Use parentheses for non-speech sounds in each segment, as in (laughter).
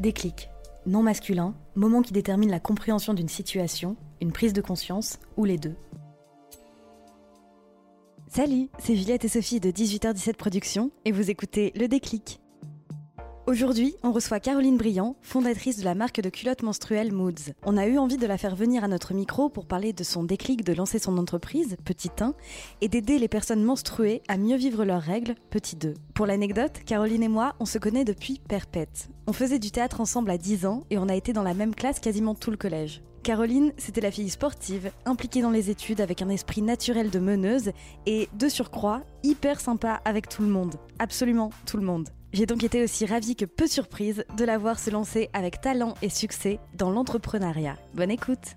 Déclic. Non masculin, moment qui détermine la compréhension d'une situation, une prise de conscience ou les deux. Salut, c'est Juliette et Sophie de 18h17 Productions et vous écoutez Le Déclic. Aujourd'hui, on reçoit Caroline Briand, fondatrice de la marque de culottes menstruelles Moods. On a eu envie de la faire venir à notre micro pour parler de son déclic de lancer son entreprise, Petit 1, et d'aider les personnes menstruées à mieux vivre leurs règles, Petit 2. Pour l'anecdote, Caroline et moi, on se connaît depuis perpète. On faisait du théâtre ensemble à 10 ans et on a été dans la même classe quasiment tout le collège. Caroline, c'était la fille sportive, impliquée dans les études avec un esprit naturel de meneuse et, de surcroît, hyper sympa avec tout le monde. Absolument tout le monde. J'ai donc été aussi ravie que peu surprise de la voir se lancer avec talent et succès dans l'entrepreneuriat. Bonne écoute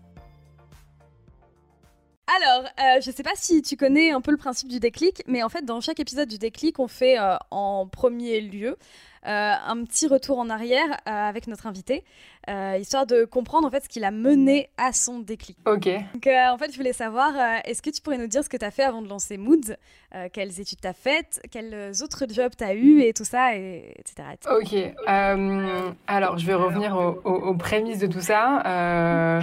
alors, euh, je ne sais pas si tu connais un peu le principe du déclic, mais en fait, dans chaque épisode du déclic, on fait euh, en premier lieu euh, un petit retour en arrière avec notre invité, histoire de comprendre en fait ce qui l'a mené à son déclic. Ok. Donc, en fait, je voulais savoir, est-ce que tu pourrais nous dire ce que tu as fait avant de lancer Moods Quelles études tu as faites Quels autres jobs tu as eu Et tout ça, et, etc., Ok. alors, je vais revenir aux, prémices de tout ça.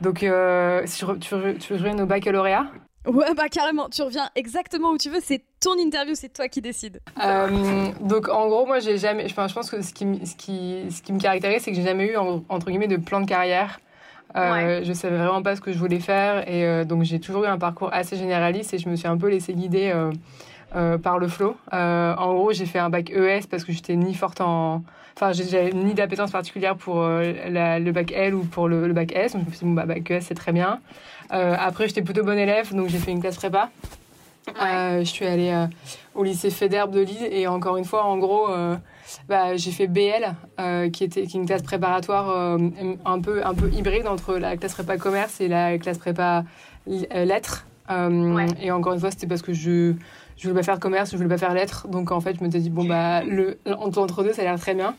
Donc, euh, tu, tu, tu rejoindre au baccalauréat Ouais, bah carrément, tu reviens exactement où tu veux, c'est ton interview, c'est toi qui décides. Euh, donc en gros, moi j'ai jamais, enfin, je pense que ce qui, ce qui, ce qui me caractérise, c'est que j'ai jamais eu entre guillemets de plan de carrière. Euh, ouais. Je savais vraiment pas ce que je voulais faire et euh, donc j'ai toujours eu un parcours assez généraliste et je me suis un peu laissée guider euh, par le flow. en gros, j'ai fait un bac ES parce que j'étais ni forte en Enfin, j'avais ni d'appétence particulière pour le bac L ou pour le, bac S. Donc, je me suis dit, bon, bah, bac ES, c'est très bien. Euh, après, j'étais plutôt bonne élève, donc j'ai fait une classe prépa. Euh, je suis allée au lycée Fédère de Lille et encore une fois, en gros, bah, j'ai fait BL, qui, était, qui est une classe préparatoire un, peu, un peu hybride entre la classe prépa commerce et la classe prépa lettres. Et encore une fois, c'était parce que je je voulais pas faire commerce, je voulais pas faire lettres. Donc en fait, je me suis dit, bon, bah, le, entre deux, ça a l'air très bien.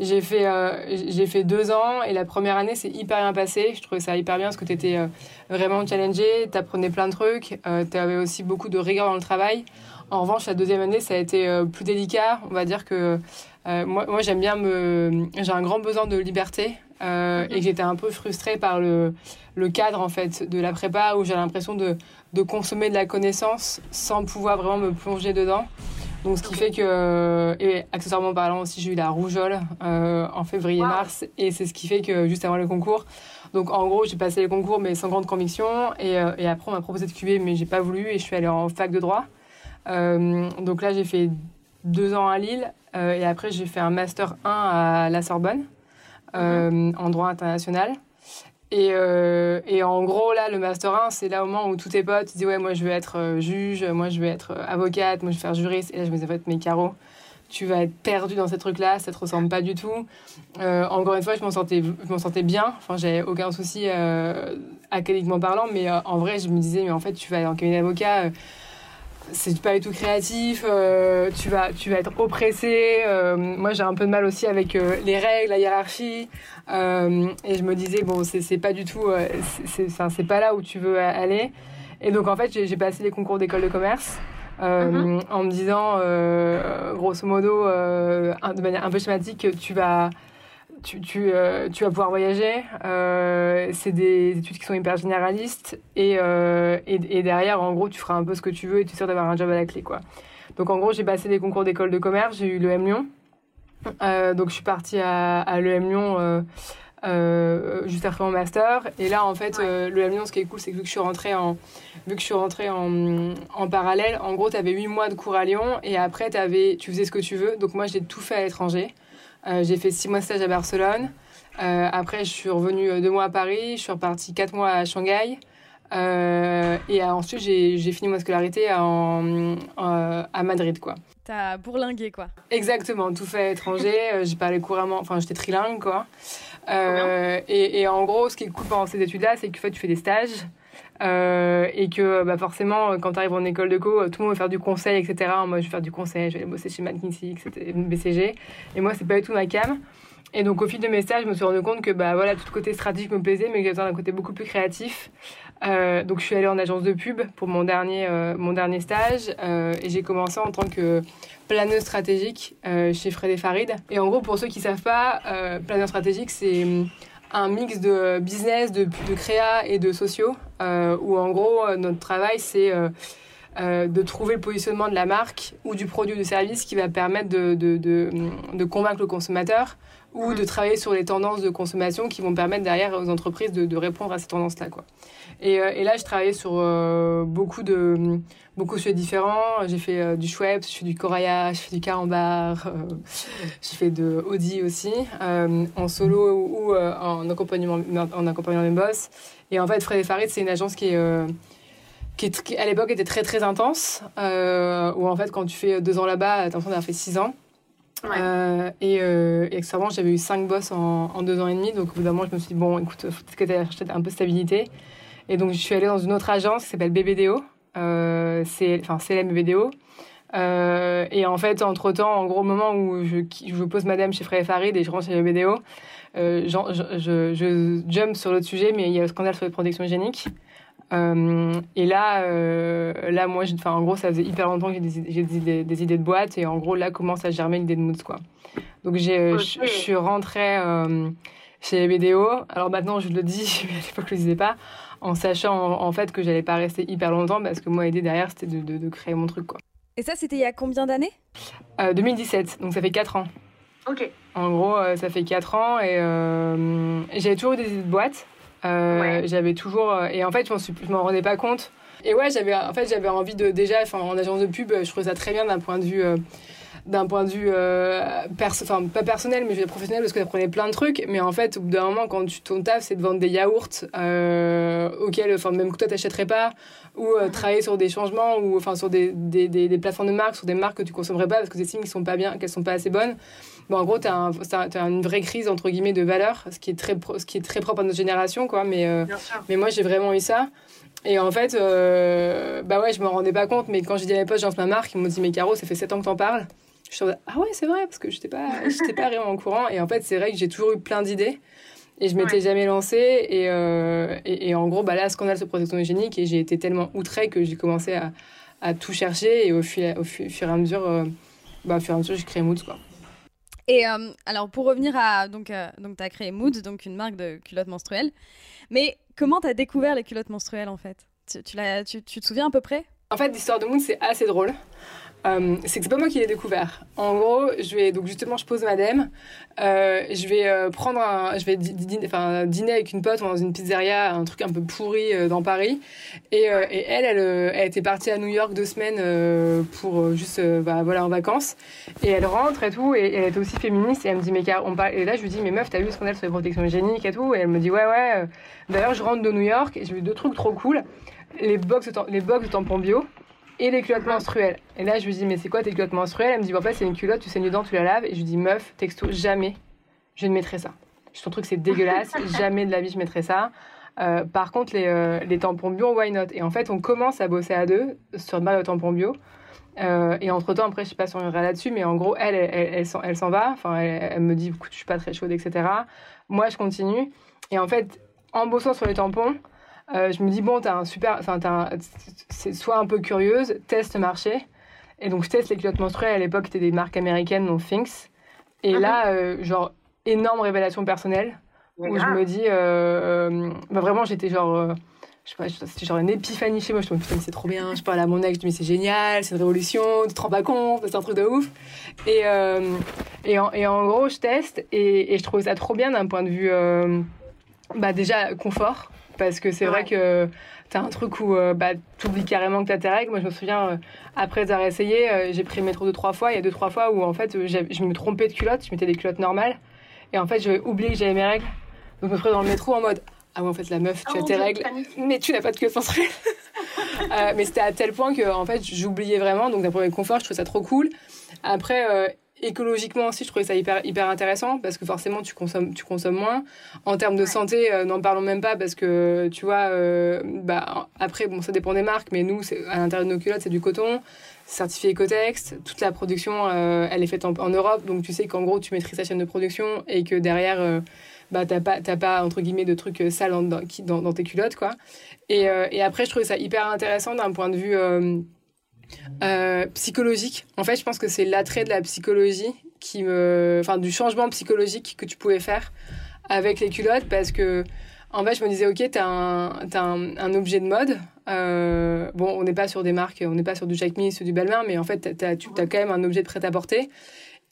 J'ai fait, euh, j'ai fait deux ans et la première année, c'est hyper bien passé. Je trouvais ça hyper bien parce que tu étais euh, vraiment challengé, tu apprenais plein de trucs, euh, tu avais aussi beaucoup de rigueur dans le travail. En revanche, la deuxième année, ça a été plus délicat. On va dire que moi, moi j'aime bien me. J'ai un grand besoin de liberté et que j'étais un peu frustrée par le, le cadre en fait de la prépa où j'ai l'impression de de consommer de la connaissance sans pouvoir vraiment me plonger dedans. Donc, ce qui fait que, et accessoirement parlant aussi, j'ai eu la rougeole euh, en février-mars, et c'est ce qui fait que juste avant le concours, donc en gros, j'ai passé les concours, mais sans grande conviction, et, euh, et après, on m'a proposé de QB, mais j'ai pas voulu, et je suis allée en fac de droit. Euh, donc là, j'ai fait deux ans à Lille, et après, j'ai fait un master 1 à la Sorbonne, mhm. en droit international. Et, euh, et, en gros, là, le Master 1, c'est là au moment où tous tes potes disent Ouais, moi je veux être euh, juge, moi je veux être euh, avocate, moi je veux faire juriste. Et là, je me disais fait, mes carreaux, tu vas être perdu dans ces trucs-là, ça te ressemble pas du tout. Encore une fois, je m'en sentais, sentais bien, enfin, j'avais aucun souci académiquement parlant, mais en vrai, je me disais Mais en fait, tu vas aller en cabinet d'avocat c'est pas du tout créatif, euh, tu, vas, tu vas être oppressé. Euh, moi, j'ai un peu de mal aussi avec euh, les règles, la hiérarchie. et je me disais, bon, c'est pas du tout, c'est pas là où tu veux aller. Et donc, en fait, j'ai passé les concours d'école de commerce. Mhm. en me disant, grosso modo, de manière un peu schématique, tu vas, tu, tu, euh, tu, vas pouvoir voyager. Euh, c'est des études qui sont hyper généralistes. Et, euh, et, et, derrière, en gros, tu feras un peu ce que tu veux et tu es sûr d'avoir un job à la clé. Quoi. Donc, en gros, j'ai passé des concours d'école de commerce. J'ai eu l'EM Lyon. donc, je suis partie à, à l'EM Lyon juste après mon master. Et là, en fait, ouais. l'EM Lyon, ce qui est cool, c'est que vu que je suis rentrée en, vu que je suis rentrée en, en parallèle, en gros, tu avais 8 mois de cours à Lyon. Et après, avais, tu faisais ce que tu veux. Donc, moi, j'ai tout fait à l'étranger. Euh, j'ai fait six mois de stage à Barcelone. Euh, après, je suis revenue euh, deux mois à Paris. Je suis repartie quatre mois à Shanghai. et ensuite, j'ai fini ma scolarité en, à Madrid, quoi. T'as bourlingué, quoi. Exactement, tout fait à l'étranger. (laughs) j'ai parlé couramment, enfin, j'étais trilingue, quoi. Et, et, en gros, ce qui est cool pendant ces études-là, c'est que fait, tu fais des stages. Euh, et que bah, forcément, quand tu arrives en école de co, tout le monde veut faire du conseil, etc. Moi, je vais faire du conseil, je vais aller bosser chez McKinsey, etc., BCG. Et moi, c'est pas du tout ma cam. Et donc, au fil de mes stages, je me suis rendu compte que bah, voilà, tout le côté stratégique me plaisait, mais que j'avais besoin d'un côté beaucoup plus créatif. Euh, donc je suis allée en agence de pub pour mon dernier, euh, mon dernier stage euh, et j'ai commencé en tant que planeuse stratégique chez Fred et Farid. Et en gros, pour ceux qui ne savent pas, planeur stratégique, c'est un mix de business, de, de créa et de sociaux, où en gros, notre travail, c'est de trouver le positionnement de la marque ou du produit ou du service qui va permettre de, de, de, de convaincre le consommateur ou de travailler sur les tendances de consommation qui vont permettre derrière aux entreprises de, de répondre à ces tendances-là. Quoi. Et, euh, et, là, je travaillais sur euh, beaucoup de beaucoup de sujets différents. J'ai fait euh, du Schweppes, je fais du Coraya, je fais du Carambar, j'ai fait de Audi aussi, en solo ou, en accompagnement en accompagnant mes boss. Et en fait, Fred et Farid, c'est une agence qui est qui, à l'époque était très très intense, où en fait quand tu fais deux ans là-bas, t'as l'impression d'avoir fait six ans. Euh, et, euh, et j'avais eu cinq boss en, en, deux ans et demi. Donc, au bout d'un moment, je me suis dit, bon, écoute, faut peut-être que tu acheté un peu de stabilité. Et donc, je suis allée dans une autre agence qui s'appelle BBDO. Euh, c'est, enfin, CLM BBDO. Euh, et en fait, entre-temps, en gros, au moment où je, je pose madame chez Frère Farid et je rentre chez BBDO, euh, je, je, je, jump sur l'autre sujet, mais il y a le scandale sur les protections hygiéniques. Euh, et là, euh, là, moi, enfin, en gros, ça faisait hyper longtemps que j'ai des, des, des, idées de boîte et en gros, là commence à germer l'idée de Moods, quoi. Donc, j'ai, je, suis rentrée euh, chez BDO. Alors maintenant, je le dis, (laughs) mais à l'époque, je le disais pas, en sachant en, fait que j'allais pas rester hyper longtemps parce que moi, l'idée derrière, c'était de, de, de, créer mon truc, quoi. Et ça, c'était il y a combien d'années? 2017, donc ça fait 4 ans. Ok. En gros, ça fait 4 ans et j'avais toujours eu des idées de boîte. Euh, J'avais toujours. Euh, et en fait, je m'en rendais pas compte. Et ouais, j'avais en fait, j'avais envie de. Déjà, en agence de pub, je trouvais ça très bien d'un point de vue. D'un point de vue euh, enfin pas personnel mais je vais professionnel parce que j'apprenais plein de trucs mais en fait au bout d'un moment quand tu ton taf c'est de vendre des yaourts euh, auxquels enfin même que toi t'achèterais pas ou euh, travailler sur des changements ou enfin sur des, des, des, des, plateformes de marques sur des marques que tu consommerais pas parce que tu estimes qu'elles sont pas bien qu'elles sont pas assez bonnes Bon, en gros, tu as, as, une vraie crise, entre guillemets, de valeur, ce qui est très, ce qui est très propre à notre génération, quoi. Mais, mais moi, j'ai vraiment eu ça. Et en fait, euh, bah ouais, je me rendais pas compte, mais quand j'ai dit à mes potes, je lance ma marque, ils m'ont dit, mais Caro, ça fait 7 ans que t'en parles. Je suis ah ouais, c'est vrai, parce que j'étais pas, (laughs) pas vraiment au courant. Et en fait, c'est vrai que j'ai toujours eu plein d'idées. Et je m'étais jamais lancée. Et, euh, et, et, en gros, bah là, scandale sur protection hygiénique. Et j'ai été tellement outrée que j'ai commencé à, à, tout chercher. Et au, fur, au fur, et à mesure, euh, bah, au fur et à mesure, j'ai créé Moods, quoi. Et euh, alors, pour revenir à. Donc, euh, donc tu as créé Mood, donc une marque de culottes menstruelles. Mais comment tu as découvert les culottes menstruelles en fait? Tu, tu, tu, tu te souviens à peu près? En fait, l'histoire de Mood, c'est assez drôle. Euh, c'est que c'est pas moi qui l'ai découvert. En gros, je vais donc justement, je pose madame, euh, je vais euh, prendre un, je vais dîner, avec une pote dans une pizzeria, un truc un peu pourri euh, dans Paris, et, et elle, elle, elle, était partie à New York deux semaines pour juste, bah, voilà, en vacances, et elle rentre et tout, et, elle était aussi féministe, et elle me dit mais car on parle, et là je lui dis mais meuf, t'as vu ce qu'on a sur les protections hygiéniques et tout, et elle me dit ouais ouais. D'ailleurs, je rentre de New York et j'ai vu deux trucs trop cool, les box, les box de tampons bio et les culottes menstruelles. Et là, je lui dis, mais c'est quoi tes culottes menstruelles? Elle me dit, en fait, c'est une culotte, tu saignes dedans, tu la laves. Et je lui dis, meuf, texto, jamais je ne mettrai ça. Ton truc, c'est dégueulasse, (laughs) jamais de la vie je mettrai ça. Euh, par contre, les, euh, les, tampons bio, why not? Et en fait, on commence à bosser à deux sur le de tampons bio. Euh, et entre temps, après, je sais pas si on reviendra là-dessus, mais en gros, elle, elle, elle, elle s'en va. Enfin, elle, elle, me dit, écoute, je suis pas très chaude, etc. Moi, je continue. Et en fait, en bossant sur les tampons, euh, je me dis, bon, t'as un super. Enfin, c'est soit un peu curieuse, teste marché. Et donc, je teste les culottes menstruelles. À l'époque, c'était des marques américaines, dont Finks. Et uh là, euh, genre, énorme révélation personnelle. où je me dis. Euh, bah, vraiment, j'étais genre. je sais pas, c'était genre une épiphanie chez moi. Je me dis, putain, c'est trop bien. Je parle à mon ex, je me dis, c'est génial, c'est une révolution, tu te rends pas compte, c'est un truc de ouf. Et, et, en, et en gros, je teste et, et je trouvais ça trop bien d'un point de vue. bah, déjà, confort parce que c'est vrai que tu as un truc où euh, bah, tu oublies carrément que tu as tes règles. Moi, je me souviens, euh, après avoir essayé, euh, j'ai pris le métro deux, trois fois. Il y a deux, trois fois où en fait, je me trompais de culotte, je mettais des culottes normales. Et en fait, j'avais oublié que j'avais mes règles. Donc, je me trouvais dans le métro en mode Ah, ouais, en fait, la meuf, tu oh as tes règles, mais tu n'as pas de culotte menstruelle. (laughs) mais c'était à tel point que en fait, j'oubliais vraiment. Donc, d'un point de confort, je trouvais ça trop cool. Après, écologiquement aussi, je trouvais ça hyper, hyper intéressant parce que forcément, tu consommes, tu consommes moins. En termes de santé, euh, n'en parlons même pas parce que, tu vois, euh, bah, après, bon, ça dépend des marques, mais nous, à l'intérieur de nos culottes, c'est du coton, certifié Ecotex. Toute la production, euh, elle est faite en, Europe, donc tu sais qu'en gros, tu maîtrises ta chaîne de production et que derrière, bah, t'as pas, pas, entre guillemets, de trucs sales dans, dans, dans tes culottes, quoi. Et, et, après, je trouvais ça hyper intéressant d'un point de vue euh, psychologique. En fait, je pense que c'est l'attrait de la psychologie qui me, enfin, du changement psychologique que tu pouvais faire avec les culottes parce que, en fait, je me disais, ok, t'as un, objet de mode. Euh, bon, on n'est pas sur des marques, on n'est pas sur du Jack Smith ou du Balmain, mais en fait, t'as, tu as quand même un objet prêt-à-porter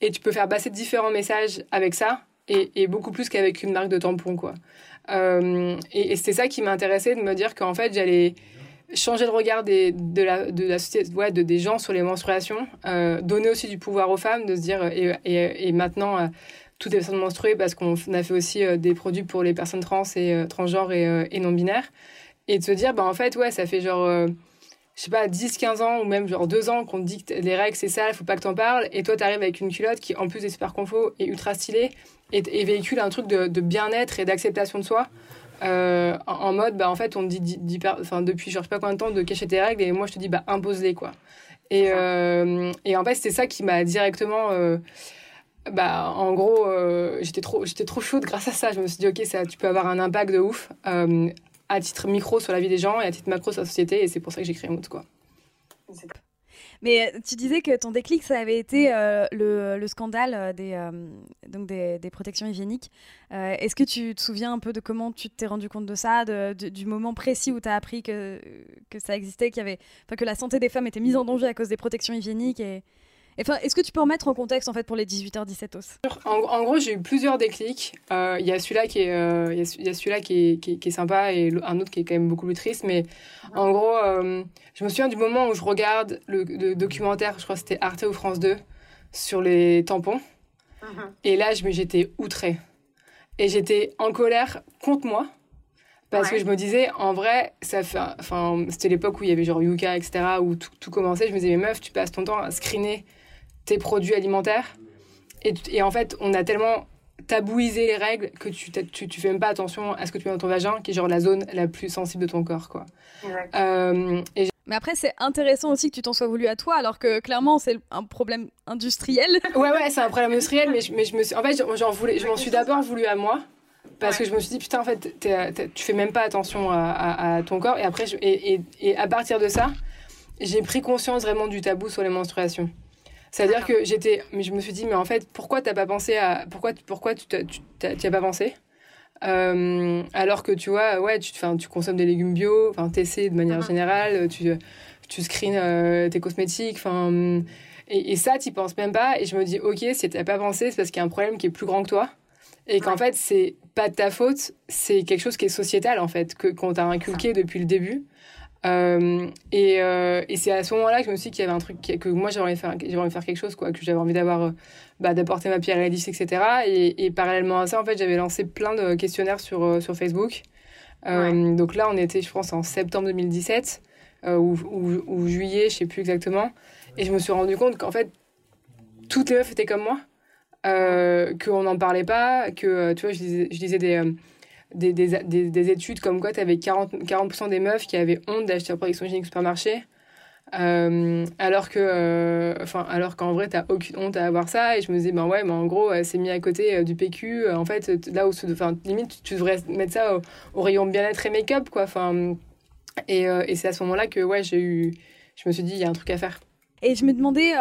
et tu peux faire passer différents messages avec ça et, beaucoup plus qu'avec une marque de tampon, quoi. Euh, et, et c'est ça qui m'intéressait de me dire qu'en fait, j'allais changer le regard des, de, la, société, ouais, de, des gens sur les menstruations, euh, donner aussi du pouvoir aux femmes, de se dire, et, et, et maintenant, euh, toutes les personnes menstruées, parce qu'on a fait aussi euh, des produits pour les personnes trans et euh, transgenres et, non-binaires, et de se dire, bah, en fait, ouais, ça fait genre, je sais pas, 10, 15 ans, ou même genre 2 ans qu'on te dit que les règles, c'est ça, il faut pas que t'en parles, et toi, t'arrives avec une culotte qui, en plus, est super confort et ultra stylée, et, véhicule un truc de bien-être et d'acceptation de soi. Euh, en, mode, bah, en fait, on dit, enfin, depuis je sais pas combien de temps de cacher tes règles et moi je te dis, bah, impose-les, quoi. Et, euh, et en fait, c'était ça qui m'a directement. Euh, bah, en gros, j'étais trop, j'étais trop chaude grâce à ça. Je me suis dit, ok, ça, tu peux avoir un impact de ouf à titre micro sur la vie des gens et à titre macro sur la société. Et c'est pour ça que j'ai créé Mood, quoi. Mais euh, tu disais que ton déclic, ça avait été euh, le, le, scandale euh, des, donc des, protections hygiéniques. Est-ce que tu te souviens un peu de comment tu t'es rendu compte de ça, du moment précis où tu as appris que, que ça existait, que la santé des femmes était mise en danger à cause des protections hygiéniques et, Enfin, est-ce que tu peux en mettre en contexte en fait pour les 18h17 os? En, gros, j'ai eu plusieurs déclics. Euh, il y a celui-là qui est, euh, il y a celui-là qui est, qui, qui est, sympa et un autre qui est quand même beaucoup plus triste. Mais en gros, euh, je me souviens du moment où je regarde le, documentaire, je crois que c'était Arte ou France 2, sur les tampons. Uh-huh. Et là, j'étais outrée. Et j'étais en colère contre moi. Parce que je me disais, en vrai, ça fait. Enfin, c'était l'époque où il y avait genre Yuka, etc., où tout, tout commençait. Je me disais, mais meuf, tu passes ton temps à screener tes produits alimentaires. Et, et, en fait, on a tellement tabouisé les règles que tu, tu, tu, fais même pas attention à ce que tu mets dans ton vagin, qui est genre la zone la plus sensible de ton corps, quoi. Euh, et mais après, c'est intéressant aussi que tu t'en sois voulu à toi, alors que clairement, c'est un problème industriel. (laughs) Ouais, ouais, c'est un problème industriel, mais je, mais je me suis, en fait, j'en voulais, je m'en suis d'abord voulu à moi. Parce que je me suis dit, putain, en fait, tu fais même pas attention à, à, ton corps. Et après, je, et, et, et, à partir de ça, j'ai pris conscience vraiment du tabou sur les menstruations. C'est-à-dire que j'étais, mais je me suis dit, mais en fait, pourquoi t'as pas pensé à, pourquoi, pourquoi tu t'y as pas pensé? Euh, alors que tu vois, ouais, tu, tu consommes des légumes bio, enfin, t'essaies de manière uh-huh. générale, tu, tu screens euh, tes cosmétiques, enfin, et, et ça, t'y penses même pas. Et je me dis, ok, si t'as pas pensé, c'est parce qu'il y a un problème qui est plus grand que toi. Et qu'en fait, c'est pas de ta faute, c'est quelque chose qui est sociétal, en fait, que, qu'on t'a inculqué depuis le début. Euh, et, euh, et c'est à ce moment-là que je me suis dit qu'il y avait un truc que moi j'avais envie de faire, j'avais envie de faire quelque chose, quoi, que j'avais envie d'avoir, euh, bah, d'apporter ma pierre à l'édifice, etc. Et, et, parallèlement à ça, en fait, j'avais lancé plein de questionnaires sur, sur Facebook. Euh, Donc là, on était, je pense, en septembre 2017 euh, ou, ou, ou, juillet, je sais plus exactement. Et je me suis rendu compte qu'en fait, toutes les meufs étaient comme moi, qu'on n'en parlait pas, que, tu vois, je disais, je disais des des, des, des, études comme quoi tu avais 40%, 40 des meufs qui avaient honte d'acheter leur protection hygiénique au supermarché. Euh, alors que euh, alors qu'en vrai t'as aucune honte à avoir ça. Et je me disais ben ouais mais en gros c'est mis à côté euh, du PQ en fait là où enfin limite tu devrais mettre ça au, rayon bien-être et make-up quoi. Enfin et, et c'est à ce moment-là que ouais j'ai eu je me suis dit il y a un truc à faire. Et je me demandais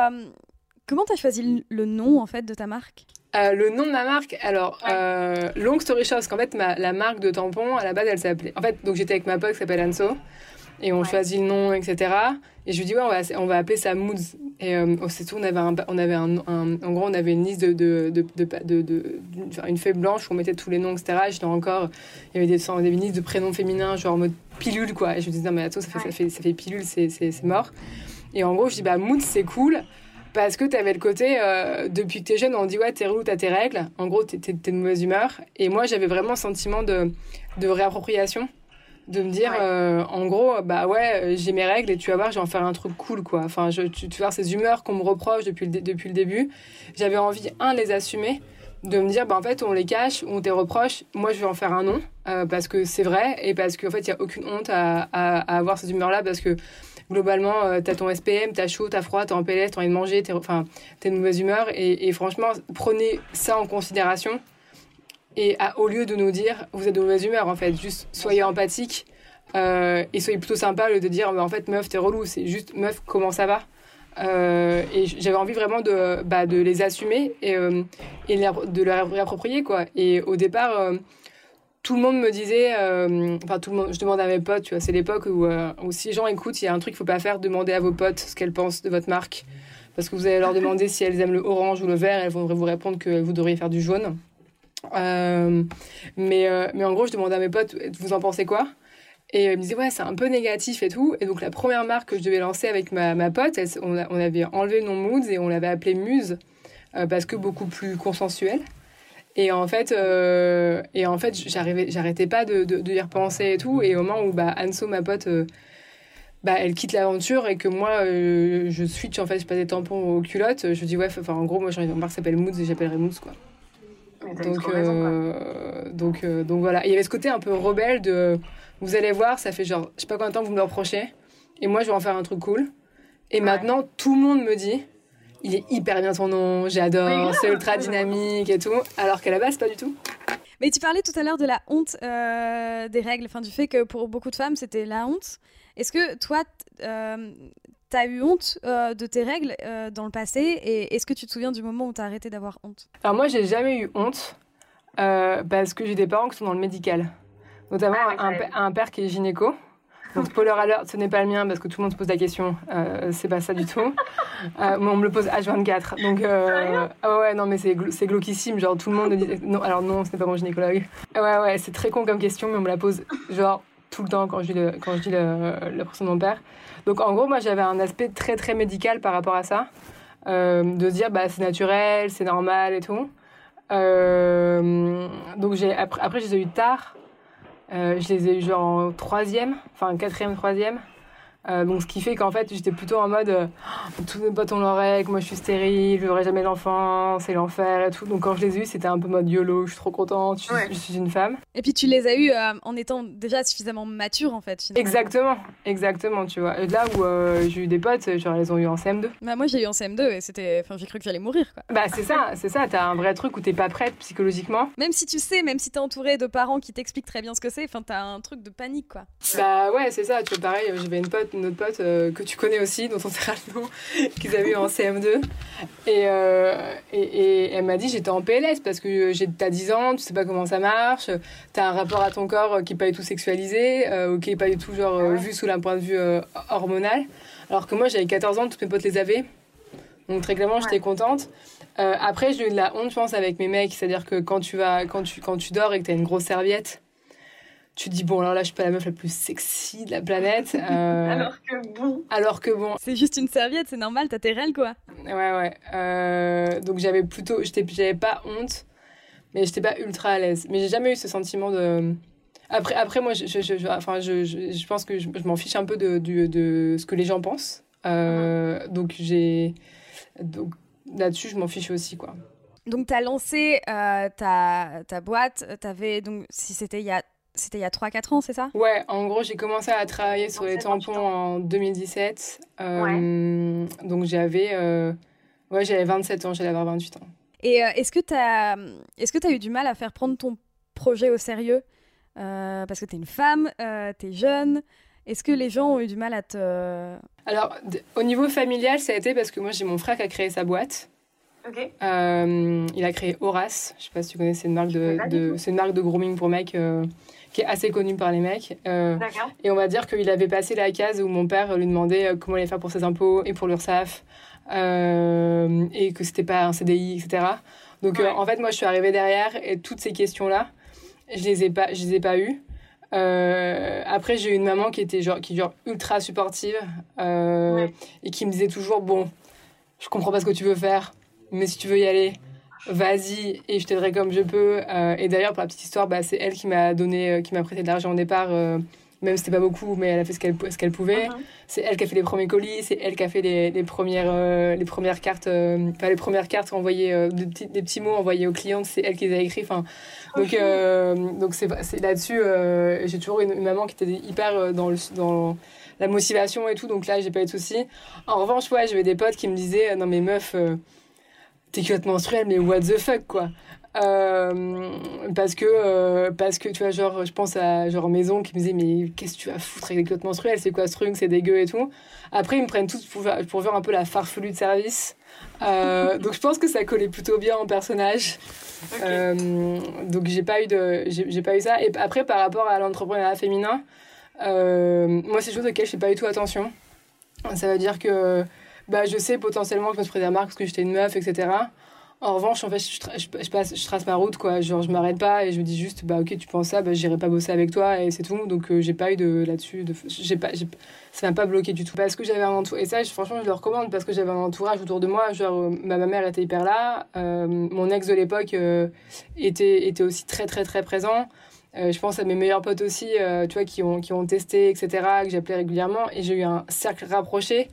comment tu as choisi le nom en fait de ta marque? Euh, le nom de ma marque, alors, euh, long story short, parce qu'en fait, ma, la marque de tampon, à la base, elle s'appelait. En fait, donc j'étais avec ma pote qui s'appelle Anso, et on choisit le nom, etc. Et je lui dis, ouais, on va, on va appeler ça Moods. Et euh, c'est tout, on avait, un, on avait un, en gros, on avait une liste de, de, de, de, de une feuille blanche où on mettait tous les noms, etc. Et j'étais encore, il y avait des, listes de prénoms féminins, genre en mode pilule, quoi. Et je me disais, non, mais attends, ça fait, ça fait, ça fait pilule, c'est mort. Et en gros, je dis, bah, Moods, c'est cool parce que tu avais le côté, euh, depuis que tu es jeune, on dit ouais, t'es relou, t'as tes règles. En gros, t'es de mauvaise humeur. Et moi, j'avais vraiment un sentiment de, de réappropriation. de me dire en gros bah ouais j'ai mes règles et tu vas voir je vais en faire un truc cool quoi enfin je, tu, tu vois ces humeurs qu'on me reproche depuis le, depuis le début j'avais envie un les assumer de me dire bah en fait on les cache on te reproche moi je vais en faire un nom parce que c'est vrai et parce qu'en fait il y a aucune honte à, à, à avoir ces humeurs là parce que globalement, euh, tu as ton SPM, tu as chaud, tu as froid, tu en PLS, tu as envie de manger, tu enfin, de mauvaise humeur. Et, franchement, prenez ça en considération. Et au lieu de nous dire, vous êtes de mauvaise humeur, en fait, juste soyez empathique euh, et soyez plutôt sympa de dire, en fait, meuf, t'es relou. C'est juste, meuf, comment ça va? Euh, et j'avais envie vraiment de, bah, de les assumer et, et de leur réapproprier quoi. Et au départ, tout le monde me disait, euh, enfin tout le monde, je demande à mes potes, tu vois, c'est l'époque où, euh, où, si les gens écoutent, il y a un truc qu'il faut pas faire, demander à vos potes ce qu'elles pensent de votre marque, parce que vous allez leur demander si elles aiment le orange ou le vert, elles vont vous répondre que vous devriez faire du jaune. Euh, mais, mais en gros, je demandais à mes potes, vous en pensez quoi? Et ils me disaient, ouais, c'est un peu négatif et tout. Et donc la première marque que je devais lancer avec ma, ma pote, on, avait enlevé le nom Moods et on l'avait appelé Muse, parce que beaucoup plus consensuel. Et en fait, euh, et en fait j'arrivais, j'arrêtais pas de, de, y repenser et tout. Et au moment où bah, Anso, ma pote, euh, bah, elle quitte l'aventure et que moi, euh, je switch, en fait, je passe des tampons aux culottes, je dis, ouais, enfin, en gros, moi, j'ai marque qui s'appelle Moods et j'appellerai Moods, quoi. Donc, donc, donc voilà. il y avait ce côté un peu rebelle de, vous allez voir, ça fait genre, je sais pas combien de temps vous me le reprochez. Et moi, je vais en faire un truc cool. Et maintenant, tout le monde me dit, il est hyper bien son nom, j'adore, c'est ultra dynamique et tout, alors qu'à la base, pas du tout. Mais tu parlais tout à l'heure de la honte euh, des règles, enfin, du fait que pour beaucoup de femmes, c'était la honte. Est-ce que toi, euh, tu as eu honte euh, de tes règles dans le passé et est-ce que tu te souviens du moment où tu as arrêté d'avoir honte? Alors moi, j'ai jamais eu honte parce que j'ai des parents qui sont dans le médical, notamment ah un, un, père qui est gynéco. Donc, (laughs) spoiler alert, ce n'est pas le mien parce que tout le monde se pose la question. Euh, c'est pas ça du tout. (laughs) Euh, moi, on me le pose H24. Donc, euh, ah ouais, non, mais c'est, c'est glauquissime. Genre, tout le monde dit. Non, alors non, ce n'est pas mon gynécologue. Ouais, ouais, c'est très con comme question, mais on me la pose genre tout le temps quand je dis, le, quand je dis le, la personne de mon père. Donc, en gros, moi, j'avais un aspect très, très médical par rapport à ça. de se dire, bah, c'est naturel, c'est normal et tout. donc, j'ai, après, après, je les ai eu tard. Euh, je les ai eu genre en troisième, enfin quatrième, troisième. Euh, donc, ce qui fait qu'en fait, j'étais plutôt en mode euh, tous mes potes ont leur règle, moi je suis stérile, je n'aurai jamais d'enfant, c'est l'enfer et tout. Donc, quand je les ai eus, c'était un peu mode YOLO, je suis trop contente, je, suis une femme. Et puis, tu les as eus euh, en étant déjà suffisamment mature en fait. Finalement. Exactement, exactement, tu vois. Et là où j'ai eu des potes, genre, elles ont eu en CM2. Bah, moi, j'ai eu en CM2 et c'était. Enfin, j'ai cru que j'allais mourir quoi. Bah, c'est ça, c'est ça, t'as un vrai truc où t'es pas prête psychologiquement. Même si tu sais, même si t'es entourée de parents qui t'expliquent très bien ce que c'est, enfin, t'as un truc de panique quoi. Bah, ouais, c'est ça, tu vois, pareil, j'avais une pote, une autre pote que tu connais aussi, dont on sera le nom, (laughs) qu'ils avaient eu en CM2. Euh, et, et, elle m'a dit j'étais en PLS parce que t'as 10 ans, tu sais pas comment ça marche, t'as un rapport à ton corps qui est pas du tout sexualisé, euh, ou qui est pas du tout genre, ah vu sous un point de vue euh, hormonal. Alors que moi j'avais 14 ans, toutes mes potes les avaient. Donc très clairement, j'étais contente. après, j'ai eu de la honte, je pense, avec mes mecs. C'est-à-dire que quand tu, vas, quand, tu, quand tu dors et que tu as une grosse serviette, tu te dis bon alors là je suis pas la meuf la plus sexy de la planète euh, (laughs) alors que bon. alors que bon. C'est juste une serviette c'est normal t'as tes règles quoi. Ouais ouais. Euh, donc j'avais plutôt j'étais j'avais pas honte mais j'étais pas ultra à l'aise. Mais j'ai jamais eu ce sentiment de après après moi je, je, enfin je, je, pense que je, m'en fiche un peu de, de, de, ce que les gens pensent. Euh, uh-huh. donc j'ai donc là-dessus je m'en fiche aussi quoi. Donc, tu as lancé ta, ta boîte, avais donc, si c'était il y a c'était il y a 3-4 ans, c'est ça? Ouais, en gros, j'ai commencé à travailler sur les tampons en 2017. Euh, donc j'avais euh, ouais, j'avais 27 ans, j'allais avoir 28 ans. Et euh, est-ce que tu as, est que as eu du mal à faire prendre ton projet au sérieux? Parce que tu es une femme, tu es jeune. Est-ce que les gens ont eu du mal à te... Alors, au niveau familial, ça a été parce que moi, j'ai mon frère qui a créé sa boîte. Ok. il a créé Horace. Je sais pas si tu connais, c'est une marque de, de c'est une marque de grooming pour mecs qui est assez connu par les mecs. Euh, et on va dire qu'il avait passé la case où mon père lui demandait euh, comment il allait faire pour ses impôts et pour l'URSSAF, euh, et que c'était pas un CDI, etc. Donc en fait, moi, je suis arrivée derrière et toutes ces questions-là, je les ai pas, je les ai pas eues. après, j'ai eu une maman qui était genre, qui genre ultra supportive et qui me disait toujours bon, je comprends pas ce que tu veux faire, mais si tu veux y aller, vas-y et je t'aiderai comme je peux. Euh, et d'ailleurs, pour la petite histoire, bah, c'est elle qui m'a donné, euh, qui m'a prêté de l'argent au départ euh, même si c'était pas beaucoup, mais elle a fait ce qu'elle ce qu'elle pouvait. Mhm. C'est elle qui a fait les premiers colis, c'est elle qui a fait les, les premières euh, les premières cartes, enfin les premières cartes envoyées, des, petits, des petits mots envoyés aux clientes, c'est elle qui les a écrits. Enfin, donc donc c'est là-dessus, j'ai toujours une, une maman qui était hyper dans le dans la motivation et tout, donc là j'ai pas eu de soucis. En revanche, ouais, j'avais des potes qui me disaient, non mais meuf, t'es culotte menstruelle, mais what the fuck quoi. Euh, parce que euh, parce que tu vois genre je pense à genre maison qui me disait mais qu'est-ce que tu vas foutre avec les culottes menstruelles c'est quoi ce truc? C'est dégueu et tout. Après ils me prennent tous pour, pour voir un peu la farfelue de service. Euh, donc je pense que ça collait plutôt bien en personnage. Donc j'ai pas eu de j'ai j'ai pas eu ça. Et après par rapport à l'entrepreneuriat féminin moi c'est des choses auxquelles je fais pas du tout attention. Ça veut dire que bah je sais potentiellement que je me pris des remarques parce que j'étais une meuf etc en revanche, en fait, je, je, passe, je trace ma route, quoi. Genre, je m'arrête pas et je me dis juste, bah, ok, tu penses ça, bah, j'irai pas bosser avec toi et c'est tout. Donc, euh, j'ai pas eu de là-dessus, de, j'ai pas, ça m'a pas bloqué du tout. Parce que j'avais un entourage, et ça, franchement, je le recommande parce que j'avais un entourage autour de moi. Genre, euh, ma, ma mère était hyper là, euh, mon ex de l'époque euh, était, était aussi très, très, très présent. Je pense à mes meilleurs potes aussi, tu vois, qui ont, qui ont testé, etc., que j'appelais régulièrement. Et j'ai eu un cercle rapproché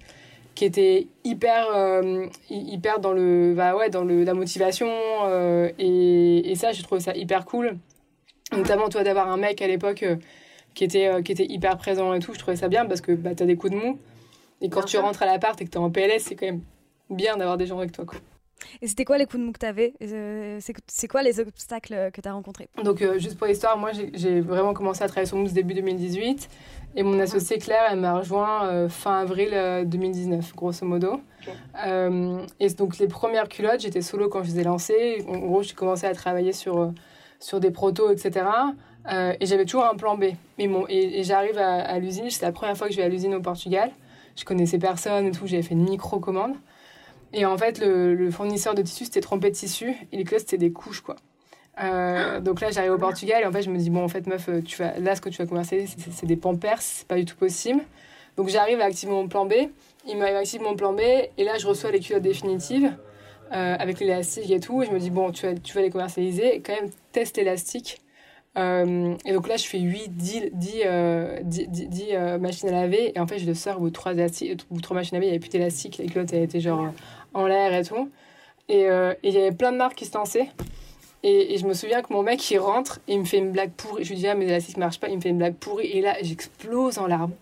qui était hyper euh, hy- hyper dans le bah ouais dans le la motivation euh, et, et ça j'ai trouvé ça hyper cool. Notamment toi d'avoir un mec à l'époque euh, qui était qui était hyper présent et tout je trouvais ça bien parce que bah t'as des coups de mou. Et quand Bien tu rentres à l'appart et que t'es en PLS c'est quand même bien d'avoir des gens avec toi quoi. Et c'était quoi les coups de mou que t'avais Euh, C'est quoi les obstacles que t'as rencontrés Donc, euh, juste pour l'histoire, moi, j'ai- vraiment commencé à travailler sur Mousse début 2018. Et mon associée Claire, elle m'a rejoint euh, fin avril euh, 2019, grosso modo. Et donc, les premières culottes, j'étais solo quand je les ai lancées. En gros, j'ai commencé à travailler sur, sur des protos, etc. Et j'avais toujours un plan B. Mais mon, et, et j'arrive à, à l'usine, c'est la première fois que je vais à l'usine au Portugal. Je connaissais personne et tout, j'avais fait une micro-commande. Et en fait, le, fournisseur de tissu s'était trompé de tissu. Et les culottes, c'était des couches, quoi. Euh, donc là, j'arrive au Portugal et en fait, je me dis, bon, en fait, meuf, tu vas, là, ce que tu vas commercialiser, c'est- des pampers, c'est pas du tout possible. Donc j'arrive à activer mon plan B. Il m'active mon plan B et là, je reçois les culottes définitives euh, avec l'élastique et tout. Et je me dis, bon, tu vas, les commercialiser. Quand même, teste l'élastique. Euh, et donc là, je fais 8, 10, 10, euh, 10, 10, 10, euh, machines à laver. Et en fait, je le sors au bout de 3, au bout de trois machines à laver. Il n'y avait plus d'élastique. Les culottes, elles étaient genre en l'air et tout. Et euh, et il y avait plein de marques qui se lançaient. Et, et je me souviens que mon mec, il rentre et il me fait une blague pourrie. Je lui dis, ah, mes élastiques ne marchent pas. Il me fait une blague pourrie. Et là, j'explose en larmes.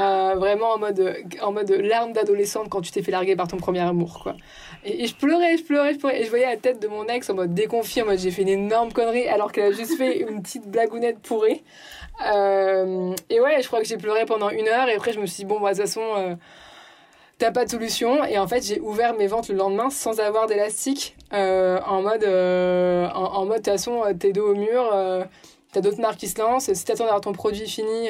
Euh, vraiment en mode, en mode larmes d'adolescente quand tu t'es fait larguer par ton premier amour, quoi. Et, et je pleurais, je pleurais, je pleurais. Et je voyais la tête de mon ex en mode déconfit, en mode j'ai fait une énorme connerie alors qu'elle a juste fait (laughs) une petite blagounette pourrie. Euh, et ouais, je crois que j'ai pleuré pendant une heure. Et après, je me suis dit, bon, bah, de toute façon, euh, t'as pas de solution. Et en fait, j'ai ouvert mes ventes le lendemain sans avoir d'élastique. euh, en mode, euh, en, mode, de toute façon, euh, t'es dos au mur. euh, t'as d'autres marques qui se lancent. Si t'attends d'avoir ton produit fini,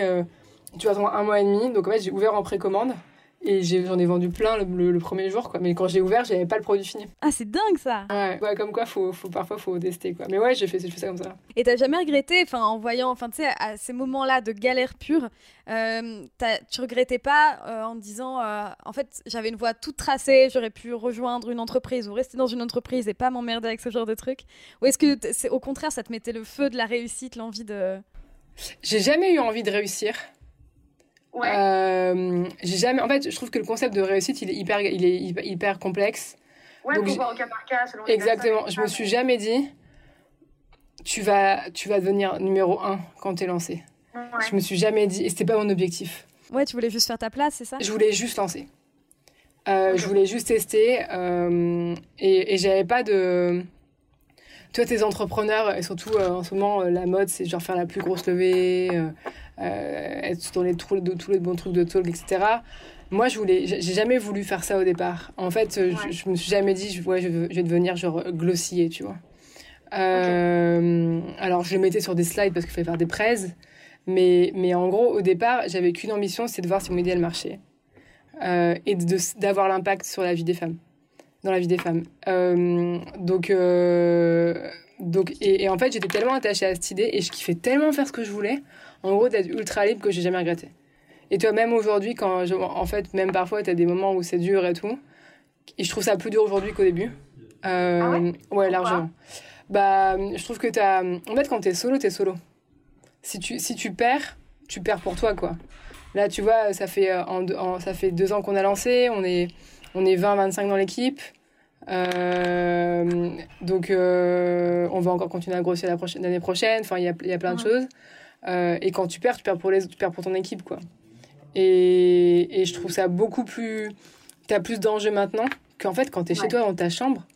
tu vas attendre un mois et demi. Donc en fait, j'ai ouvert en précommande. Et j'en ai, vendu plein le, le- le premier jour, quoi. Mais quand j'ai ouvert, j'avais pas le produit fini. Ah, c'est dingue ça Ouais, ouais comme quoi, faut, faut, parfois, faut tester, quoi. Mais ouais, j'ai fait, fait ça comme ça. Et t'as jamais regretté, enfin, en voyant, enfin, tu sais, à ces moments-là de galère pure, euh, tu regrettais pas euh, en te disant, euh, en fait, j'avais une voie toute tracée, j'aurais pu rejoindre une entreprise ou rester dans une entreprise et pas m'emmerder avec ce genre de truc? Ou est-ce que c'est au contraire, ça te mettait le feu de la réussite, l'envie de? J'ai jamais eu envie de réussir. Ouais. Euh, j'ai jamais. En fait, je trouve que le concept de réussite, il est hyper, il est hyper, hyper complexe. ouais, donc faut voir au cas par cas selon les Exactement. Je me suis jamais dit, tu vas, tu vas devenir numéro un quand t'es lancé. Ouais. Je me suis jamais dit, et c'était pas mon objectif. Ouais, tu voulais juste faire ta place, c'est ça? Je voulais juste lancer. Euh. Je voulais juste tester. euh, et et j'avais pas de. Toi, tes entrepreneurs, et surtout euh, en ce moment, euh, la mode, c'est genre faire la plus grosse levée, euh, être dans les, trous de, tous les bons trucs de talk, etc. Moi, je voulais, j'ai jamais voulu faire ça au départ. En fait, Ouais. je, je me suis jamais dit, je, ouais, je, veux- je vais devenir genre glossier, tu vois. Alors, je le mettais sur des slides parce qu'il fallait faire des prêts. Mais, mais en gros, au départ, j'avais qu'une ambition, c'est de voir si mon idée elle marchait. Euh, et d'avoir l'impact sur la vie des femmes. Dans la vie des femmes. Euh, donc, euh, donc et, et en fait, j'étais tellement attachée à cette idée et je kiffais tellement faire ce que je voulais, en gros, d'être ultra libre que j'ai jamais regretté. Et toi, même aujourd'hui, quand je- en fait, même parfois, tu as des moments où c'est dur et tout. Et je trouve ça plus dur aujourd'hui qu'au début. Euh, Ah ouais? ouais, largement. Bah, je trouve que t'as. En fait, quand t'es solo, t'es solo. Si tu, si tu perds, tu perds pour toi, quoi. Là, tu vois, ça fait, en, ça fait deux ans qu'on a lancé, on est, on est 20-25 dans l'équipe. Euh, donc, euh, on va encore continuer à grossir l'année prochaine. Enfin, il y a, y a, plein de choses. et quand tu perds, tu perds pour, les, tu perds pour ton équipe, quoi. Et, et je trouve ça beaucoup plus... Tu as plus d'enjeux maintenant qu'en fait, quand tu es chez toi dans ta chambre,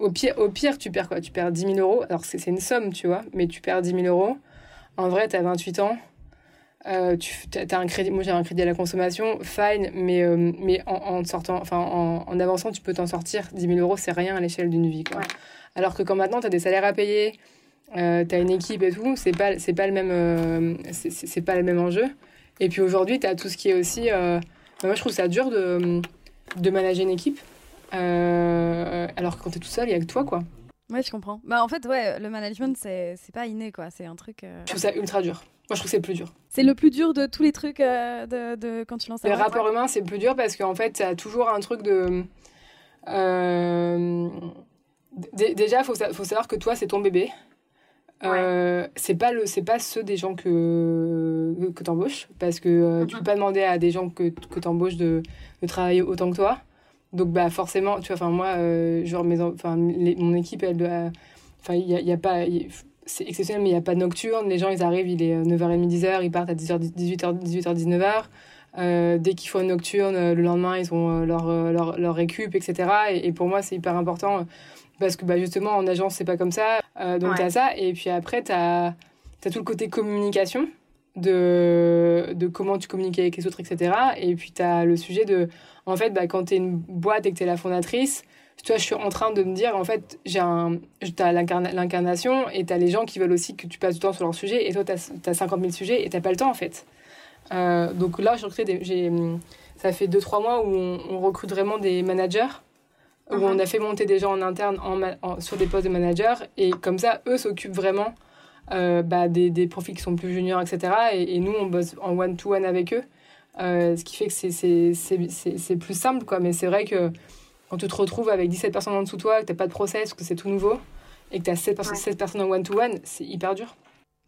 au pire, au pire, tu perds quoi? Tu perds 10 000 euros? Alors, c'est une somme, tu vois, mais tu perds 10 000 euros. En vrai, tu as 28 ans. Euh, tu as un crédit, moi j'ai un crédit à la consommation, fine, mais, euh, mais en, en, sortant, enfin, en, en avançant, tu peux t'en sortir. 10 000 euros, c'est rien à l'échelle d'une vie. Quoi. Alors que quand maintenant, tu as des salaires à payer, euh, tu as une équipe et tout, c'est pas, c'est pas, le même, euh, c'est pas le même enjeu. Et puis aujourd'hui, tu as tout ce qui est aussi. Bah, moi, je trouve ça dur de, de manager une équipe. alors que quand tu es tout seul, il y a que toi, quoi. Ouais, je comprends. Bah, en fait, ouais, le management, c'est pas inné, quoi. C'est un truc. Je trouve ça ultra dur. Moi, je trouve que c'est le plus dur. C'est le plus dur de tous les trucs euh, de, de, quand tu lances un Les rapports humains, c'est le plus dur parce qu'en fait, tu as toujours un truc de. Euh... Déjà, il faut, faut, savoir que toi, c'est ton bébé. Euh, c'est pas le c'est pas ceux des gens que que t'embauches parce que euh, tu peux pas demander à des gens que que t'embauches de, de travailler autant que toi donc bah forcément tu vois enfin moi euh, genre mes enfin mon équipe elle doit enfin il y a, y a, pas c'est exceptionnel, mais il n'y a pas de nocturne. Les gens, ils arrivent, il est 9h30, 10h, ils partent à 10h, 18h, 18h 19h. dès qu'ils font une nocturne, euh, le lendemain, ils ont euh, leur, euh, leur, leur récup, etc. Et, pour moi, c'est hyper important parce que bah, justement, en agence, c'est pas comme ça. donc, tu as ça. Et puis après, tu as, tout le côté communication de, de comment tu communiques avec les autres, etc. Et puis, tu as le sujet de, en fait, bah, quand tu es une boîte et que tu es la fondatrice, tu vois, je suis en train de me dire, en fait, j'ai un, as l'incarnation et tu as les gens qui veulent aussi que tu passes du temps sur leur sujet et toi, tu as, 50 000 sujets et tu pas le temps, en fait. Euh, donc là, j'ai, ça fait 2-3 mois où on, recrute vraiment des managers, où on uh-huh. a fait monter des gens en interne en, sur des postes de managers et comme ça, eux s'occupent vraiment euh, bah, des, des, profils qui sont plus juniors, etc. Et, nous, on bosse en one-to-one avec eux, euh, ce qui fait que c'est plus simple, quoi. Mais c'est vrai que quand tu te retrouves avec 17 personnes en dessous de toi, que tu n'as pas de process, que c'est tout nouveau, et que tu as 7, personnes en one-to-one, c'est hyper dur.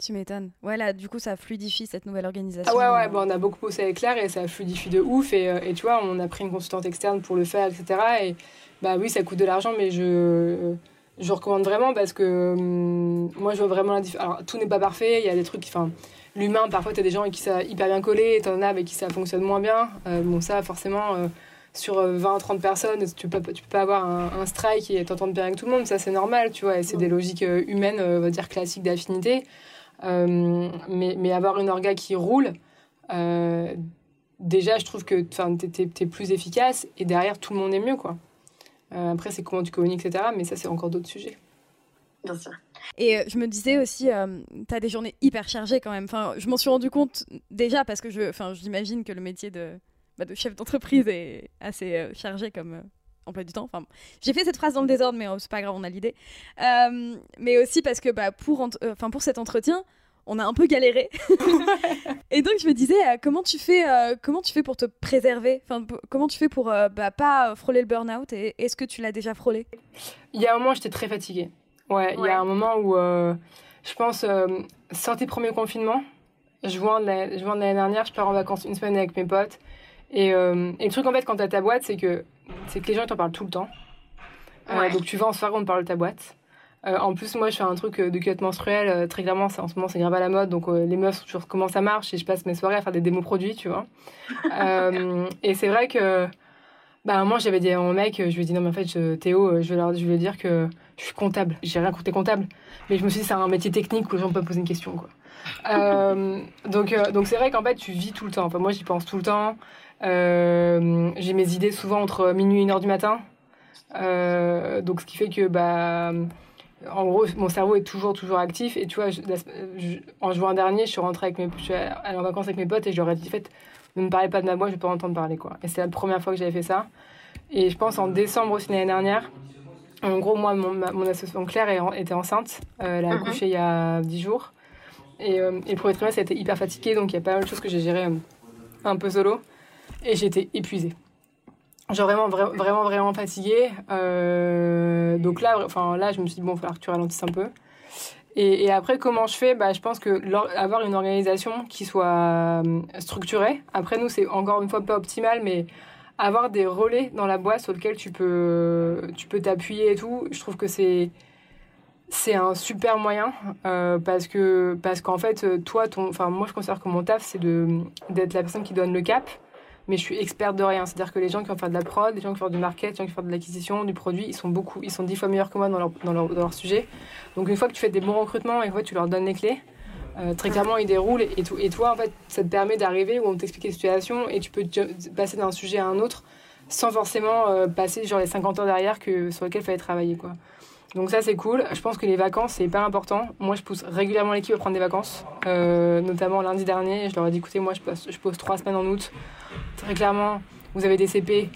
Tu m'étonnes. Ouais, là, du coup, ça fluidifie cette nouvelle organisation. Ah ouais, ouais, bon, on a beaucoup bossé avec Claire et ça fluidifie de ouf. Et, euh, et, tu vois, on a pris une consultante externe pour le faire, etc. Et bah oui, ça coûte de l'argent, mais je, je recommande vraiment parce que hum, moi, je vois vraiment la différence. Alors, tout n'est pas parfait, il y a des trucs. Enfin, l'humain, parfois, tu as des gens avec qui ça hyper bien collé, et tu en as avec qui ça fonctionne moins bien. Euh, bon, ça, forcément. Euh, sur 20-30 euh, personnes, tu peux, tu peux pas avoir un, strike et t'entendre bien avec tout le monde, ça c'est normal, tu vois, et c'est des logiques euh, humaines, euh, on va dire classiques d'affinité. mais, mais avoir une orga qui roule, déjà je trouve que tu es, plus efficace et derrière tout le monde est mieux, quoi. après, c'est comment tu communiques, etc. Mais ça, c'est encore d'autres sujets. Bien sûr. Et je me disais aussi, tu as des journées hyper chargées quand même. Enfin, je m'en suis rendu compte déjà parce que je, enfin, j'imagine que le métier de, bah, de chef d'entreprise est assez euh, chargé comme euh, emploi du temps. Enfin, j'ai fait cette phrase dans le désordre, mais oh, c'est pas grave, on a l'idée. Euh, mais aussi parce que bah, pour, enfin pour cet entretien, on a un peu galéré. (laughs) et donc je me disais, comment tu fais, comment tu fais pour te préserver? Enfin, comment tu fais pour bah, pas frôler le burn-out Et est-ce que tu l'as déjà frôlé? Il y a un moment, j'étais très fatiguée. Ouais, il y a un moment où je pense sortie premier confinement. Juin de l'année dernière, je pars en vacances une semaine avec mes potes. Euh, et, le truc, en fait, quand tu as ta boîte, c'est que, c'est que les gens t'en parlent tout le temps. Euh, donc, tu vas en soirée, on te parle de ta boîte. Euh, en plus, moi, je fais un truc de culotte menstruelle. très clairement, en ce moment, c'est grave à la mode. Donc, les meufs sont toujours comment ça marche. Et je passe mes soirées à faire des démos produits, tu vois. (laughs) et c'est vrai que, bah, moi, j'avais dit à mon mec, je lui ai dit, non, mais en fait, je, Théo, je vais, leur, je vais dire que je suis comptable. J'ai rien côté comptable. Mais je me suis dit, c'est un métier technique où les gens peuvent poser une question, quoi. donc, donc c'est vrai qu'en fait, tu vis tout le temps. Enfin, moi, j'y pense tout le temps. Euh, j'ai mes idées souvent entre minuit et une heure du matin. Euh, donc, ce qui fait que, bah, en gros, mon cerveau est toujours, toujours actif. Et tu vois, en juin dernier, je suis rentrée avec mes, je suis allée en vacances avec mes potes et je leur ai dit, en fait, ne me parlez pas de ma boîte, je vais pas entendre parler, quoi. Et c'est la première fois que j'avais fait ça. Et je pense en décembre aussi l'année dernière, en gros, moi, mon, mon association Claire était enceinte. Euh, elle a mhm. accouché il y a 10 jours. Et, et le premier trimestre, elle était hyper fatiguée, donc il y a pas mal de choses que j'ai gérées un peu solo. Et j'étais épuisée. Genre vraiment, vraiment, vraiment fatiguée. Euh, donc là, là, je me suis dit, bon, il va que tu ralentisses un peu. Et, après, comment je fais? Bah, Je pense que avoir une organisation qui soit euh, structurée. Après, nous, c'est encore une fois pas optimal, mais avoir des relais dans la boîte sur lesquels tu peux tu peux t'appuyer et tout, je trouve que c'est c'est un super moyen euh, parce que parce qu'en fait toi ton enfin moi je considère que mon taf c'est de d'être la personne qui donne le cap mais je suis experte de rien c'est à dire que les gens qui vont faire de la prod les gens qui vont faire du market les gens qui vont faire de l'acquisition du produit ils sont beaucoup ils sont dix fois meilleurs que moi dans leur, dans leur, dans leur sujet donc une fois que tu fais des bons recrutements et que tu leur donnes les clés euh, très clairement, ils déroulent et, tout. Et toi, en fait, ça te permet d'arriver où on t'explique les situations et tu peux passer d'un sujet à un autre sans forcément euh, passer genre les 50 heures derrière que, sur lesquelles il fallait travailler. Quoi. Donc ça, c'est cool. Je pense que les vacances, c'est pas important. Moi, je pousse régulièrement l'équipe à prendre des vacances, euh, notamment lundi dernier. Je leur ai dit, écoutez, moi, je pose, je pose trois semaines en août. Très clairement, vous avez des CP,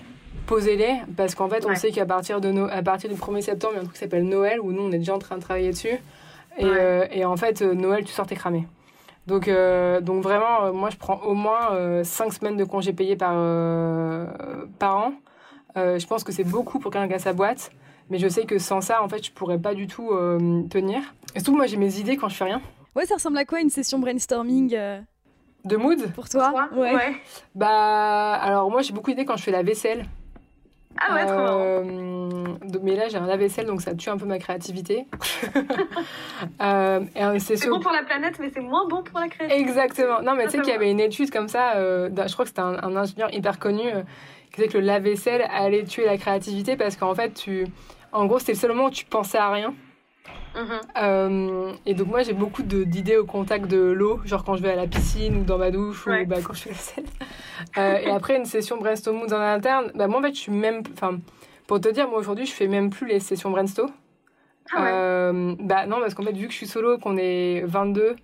posez-les, parce qu'en fait, on sait qu'à partir, de à partir du 1er septembre, il y a un truc qui s'appelle Noël, où nous, on est déjà en train de travailler dessus. Et, euh, et en fait, euh, Noël, tu sortais cramé. Donc, euh, donc vraiment, moi, je prends au moins 5 semaines de congés payés par, par an. je pense que c'est beaucoup pour quelqu'un qui a sa boîte. Mais je sais que sans ça, en fait, je pourrais pas du tout tenir. Et surtout, moi, j'ai mes idées quand je fais rien. Ouais, ça ressemble à quoi une session brainstorming De mood Pour toi, ouais. Bah, alors moi, j'ai beaucoup d'idées quand je fais la vaisselle. Ah ouais, trop euh, Mais là, j'ai un lave-vaisselle, donc ça tue un peu ma créativité. (laughs) euh, c'est bon pour la planète, mais c'est moins bon pour la créativité. Exactement. Non, mais tu sais qu'il y avait une étude comme ça, euh, je crois que c'était un, ingénieur hyper connu, euh, qui disait que le lave-vaisselle allait tuer la créativité parce qu'en fait, tu... en gros, c'était le seul moment où tu pensais à rien. Mhm. Euh, et donc moi j'ai beaucoup d'idées au contact de l'eau, genre quand je vais à la piscine ou dans ma douche ou bah, quand je fais la selle. Euh, et après une session brainstorm en interne, bah, moi en fait je suis même, enfin pour te dire moi aujourd'hui je fais même plus les sessions brainstorm. Ah ouais. euh, bah non parce qu'en fait vu que je suis solo, qu'on est 22,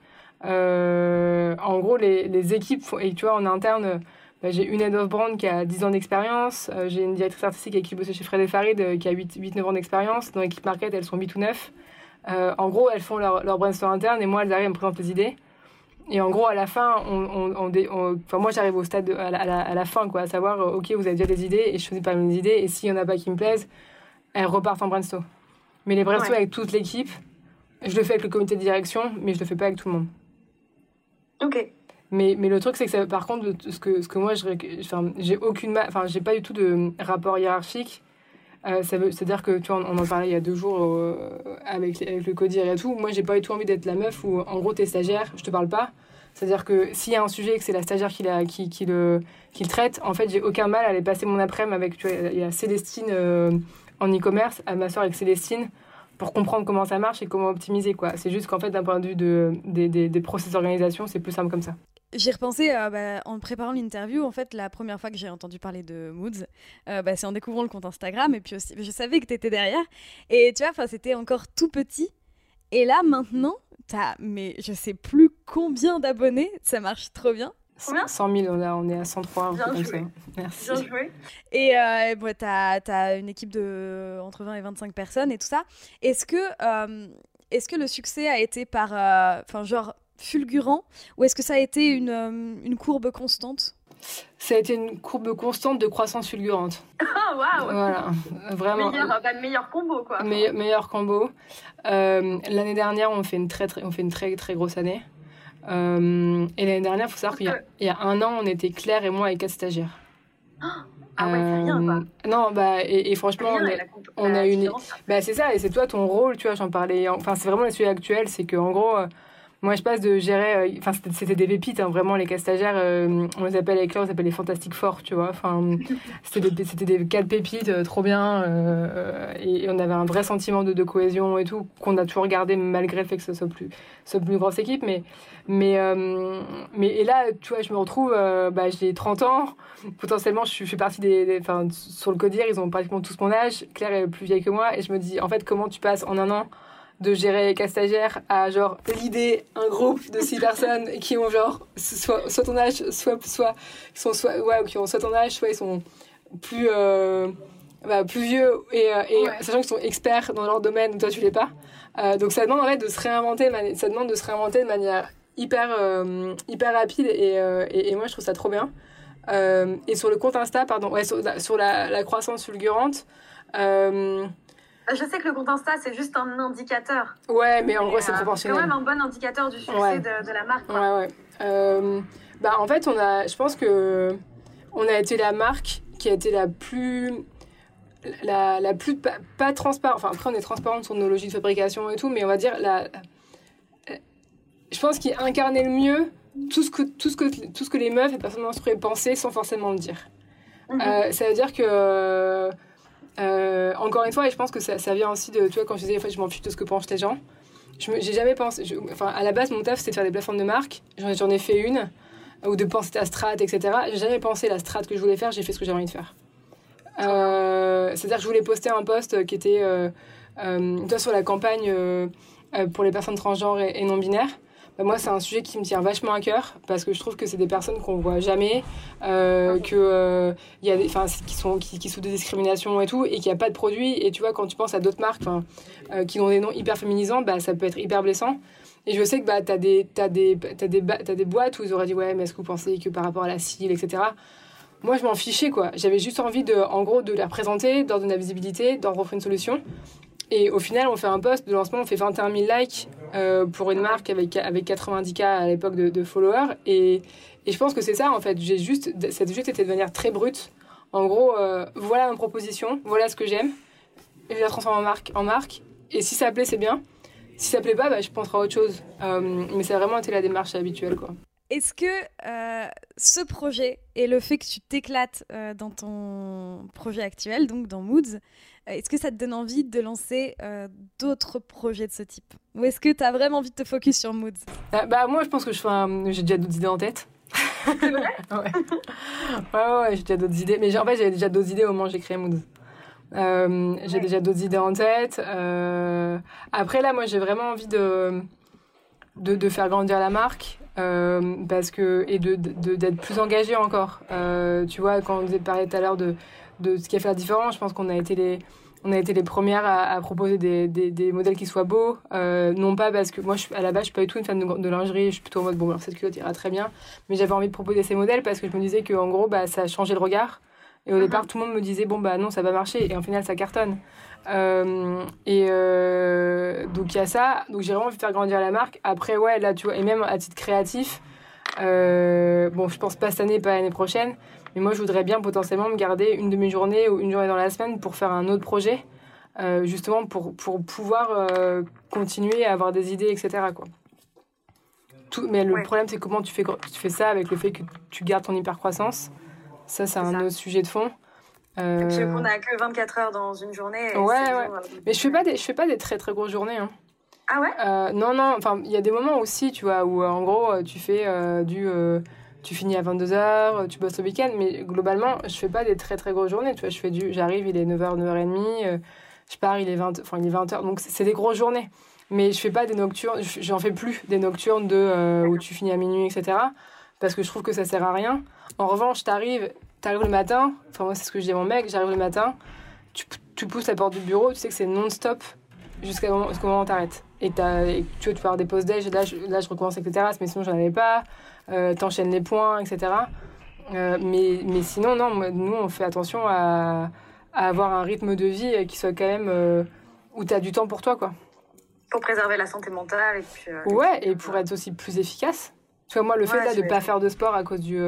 euh, en gros les, les équipes et tu vois en interne. Bah, j'ai une head of brand qui a 10 ans d'expérience, j'ai une directrice artistique avec qui bossait chez Fred et Farid qui a 8-9 ans d'expérience. Dans l'équipe market, elles sont 8 ou 9. Euh, en gros, elles font leur, leur brainstorm interne et moi, elles arrivent à me présenter des idées. Et en gros, à la fin, on, on, enfin, moi, j'arrive au stade à, la, à, la, fin, quoi, à savoir, euh, ok, vous avez déjà des idées et je choisis pas mes idées. Et s'il y en a pas qui me plaisent, elles repartent en brainstorm. Mais les brainstorm avec toute l'équipe, je le fais avec le comité de direction, mais je le fais pas avec tout le monde. Ok. Mais, mais le truc, c'est que ça, par contre, ce que, ce que moi, j'ai aucune, enfin, j'ai pas du tout de rapport hiérarchique euh, C'est-à-dire que, tu on, en parlait il y a deux jours euh, avec, avec le codir et tout. Moi, j'ai pas du tout envie d'être la meuf où, en gros, t'es stagiaire, je te parle pas. C'est-à-dire que s'il y a un sujet et que c'est la stagiaire qui, qui, le, qui le traite, en fait, j'ai aucun mal à aller passer mon après-midi avec, tu vois, il y a Célestine euh, en e-commerce, à m'asseoir avec Célestine pour comprendre comment ça marche et comment optimiser, quoi. C'est juste qu'en fait, d'un point de vue de, des, des, des process d'organisation, c'est plus simple comme ça. J'ai repensé euh, bah, en préparant l'interview. En fait, la première fois que j'ai entendu parler de Moods, euh, bah, c'est en découvrant le compte Instagram. Et puis aussi, je savais que tu étais derrière. Et tu vois, c'était encore tout petit. Et là, maintenant, tu as, mais je sais plus combien d'abonnés. Ça marche trop bien. Combien 100 000, on, on est à 103. Bien joué. Merci. Bien joué. Et euh, bah, tu as, une équipe de entre 20 et 25 personnes et tout ça. Est-ce que, euh, est-ce que le succès a été par. Enfin, genre fulgurant ou est-ce que ça a été une, euh, une, courbe constante? Ça a été une courbe constante de croissance fulgurante. Oh, (laughs) waouh Voilà, vraiment. Meilleur, bah, meilleur combo, quoi. meilleur combo. Euh, l'année dernière, on fait une très, très, on fait une très, très grosse année. Euh, et l'année dernière, il faut savoir qu'il y, y, a un an, on était Claire et moi et quatre stagiaires. Ah ouais, c'est rien, quoi. Non, bah, et, franchement, on, a, on a une. Bah, c'est ça, et c'est toi ton rôle, tu vois, j'en parlais. Enfin, c'est vraiment le sujet actuel, c'est qu'en gros moi, je passe de gérer. Euh, enfin, c'était des pépites, hein, vraiment, les cas stagiaires. Euh, on les appelle avec on les appelle les fantastiques forts, tu vois. Enfin, (laughs) c'était des, des de pépites, euh, trop bien. et, on avait un vrai sentiment de, cohésion et tout, qu'on a toujours gardé malgré le fait que ce soit plus, soit plus grosse équipe. Mais, mais, mais et là, tu vois, je me retrouve, bah, j'ai 30 ans. Potentiellement, je, je fais partie des. Enfin, sur le codir, ils ont pratiquement tous mon âge. Claire est plus vieille que moi. Et je me dis, en fait, comment tu passes en un an de gérer stagiaires à genre l'idée un groupe de six personnes qui ont genre soit, soit ton âge soit soit sont soit ouais qui ont soit ton âge soit ils sont plus euh, bah, plus vieux et, euh, sachant qu'ils sont experts dans leur domaine toi tu l'es pas. Euh, donc ça demande en fait de se réinventer ça demande de se réinventer de manière hyper hyper rapide et, et, et, moi je trouve ça trop bien. Et sur le compte Insta pardon ouais sur, sur la, la, croissance fulgurante je sais que le compte Insta, c'est juste un indicateur. Ouais, mais en gros, c'est proportionnel. C'est quand même un bon indicateur du succès de, de, la marque. Ouais, ouais. Euh, bah, en fait, on a, je pense que on a été la marque qui a été la plus. La, la plus. Pas, pas transparente. Enfin, après, on est transparente sur nos logiques de fabrication et tout, mais on va dire. La, je pense qu'il incarnait le mieux tout ce, que, tout, ce que, tout ce que les meufs et personnes menstruées pensaient sans forcément le dire. Mhm. Euh, ça veut dire que. Euh, encore une fois, et je pense que ça, vient aussi de. Tu vois, quand je disais, je m'en fiche de ce que pensent les gens. J'ai jamais pensé. enfin, à la base, mon taf, c'était de faire des plateformes de marque. J'en ai fait une, ou de penser à strat, etc. J'ai jamais pensé la strat que je voulais faire, j'ai fait ce que j'avais envie de faire. Euh, C'est-à-dire que je voulais poster un post qui était. Euh, toi, sur la campagne pour les personnes transgenres et non binaires. Bah, moi, c'est un sujet qui me tient vachement à cœur parce que je trouve que c'est des personnes qu'on voit jamais, euh, que euh, y a des, qui sont qui, qui souffrent de discrimination et tout, et qu'il n'y a pas de produits. Et tu vois, quand tu penses à d'autres marques euh, qui ont des noms hyper féminisants, bah, ça peut être hyper blessant. Et je sais que bah, tu as, des, as, des, as, des, as des boîtes où ils auraient dit Ouais, mais est-ce que vous pensez que par rapport à la CIL, etc. Moi, je m'en fichais, quoi. J'avais juste envie, de, en gros, de les représenter, d'en donner la visibilité, d'en offrir une solution. Et au final, on fait un post de lancement, on fait 21 000 likes euh, pour une marque avec, avec 90K à l'époque de, followers. Et, et, je pense que c'est ça, en fait. J'ai juste, cette juste été de manière très brute. En gros, euh, voilà ma proposition, voilà ce que j'aime. Je la transforme en marque, en marque. Et si ça plaît, c'est bien. Si ça plaît pas, bah, je penserai à autre chose. Euh, mais ça a vraiment été la démarche habituelle, quoi. Est-ce que ce projet et le fait que tu t'éclates dans ton projet actuel, donc dans Moods, euh, est-ce que ça te donne envie de lancer euh, d'autres projets de ce type? Ou est-ce que tu as vraiment envie de te focus sur Moods? Euh, bah, Moi, je pense que je j'ai déjà d'autres idées en tête. C'est vrai? (laughs) Ouais. ouais, ouais, j'ai déjà d'autres idées. Mais en fait, j'avais déjà d'autres idées au moment où j'ai créé Moods. j'ai déjà d'autres idées en tête. Après, là, moi, j'ai vraiment envie de, de, de, faire grandir la marque. Parce que, et d'être de, d'être plus engagé encore. tu vois, quand on parlait tout à l'heure de, de ce qui a fait la différence. Je pense qu'on a été les, on a été les premières à, proposer des, des, modèles qui soient beaux. Euh, non pas parce que moi, je, à la base, je suis pas du tout une fan de, lingerie. Je suis plutôt en mode, bon, alors cette culotte ira très bien. Mais j'avais envie de proposer ces modèles parce que je me disais qu'en gros, bah, ça a changé le regard. Et au mhm. départ, tout le monde me disait, bon, bah non, ça va marcher. Et en final, ça cartonne. Euh, et euh, donc, il y a ça. Donc, j'ai vraiment envie de faire grandir la marque. Après, ouais, là, tu vois, et même à titre créatif, bon, je pense pas cette année, pas l'année prochaine. Mais moi, je voudrais bien potentiellement me garder une demi-journée ou une journée dans la semaine pour faire un autre projet, euh, justement pour, pour pouvoir euh, continuer à avoir des idées, etc. Quoi. Tout, mais le problème, c'est comment tu fais, tu fais ça avec le fait que tu gardes ton hypercroissance. Ça, c'est un autre sujet de fond. Euh... Parce qu'on n'a que 24 heures dans une journée. Ouais, ouais. mais je fais pas des, je fais pas des très très grosses journées. Hein. Ah ouais? Euh, Non, non. Enfin, il y a des moments aussi, tu vois, où en gros, tu fais du tu finis à 22h, tu bosses le week-end, mais globalement, je fais pas des très très grosses journées. Tu vois, je fais du, j'arrive, il est 9h, 9h30, je pars, il est 20, enfin, il est 20h, donc c'est des grosses journées. Mais je fais pas des nocturnes, j'en fais plus des nocturnes de, euh, où tu finis à minuit, etc. Parce que je trouve que ça sert à rien. En revanche, t'arrives, t'arrives le matin, enfin, moi, c'est ce que je dis à mon mec, j'arrive le matin, tu, tu pousses la porte du bureau, tu sais que c'est non-stop jusqu'au moment, moment où t'arrêtes. Et, et, tu vois, tu peux avoir des pauses déj, là, je, là, je recommence avec les terrasses, mais sinon, j'en avais pas. Euh, t'enchaînes les points, etc. Euh, mais, mais sinon, non, nous, on fait attention à, avoir un rythme de vie qui soit quand même euh, où tu as du temps pour toi, quoi. Pour préserver la santé mentale et puis. ouais, et pour être aussi plus efficace. Tu vois, moi, le fait là, de ne pas faire de sport à cause du,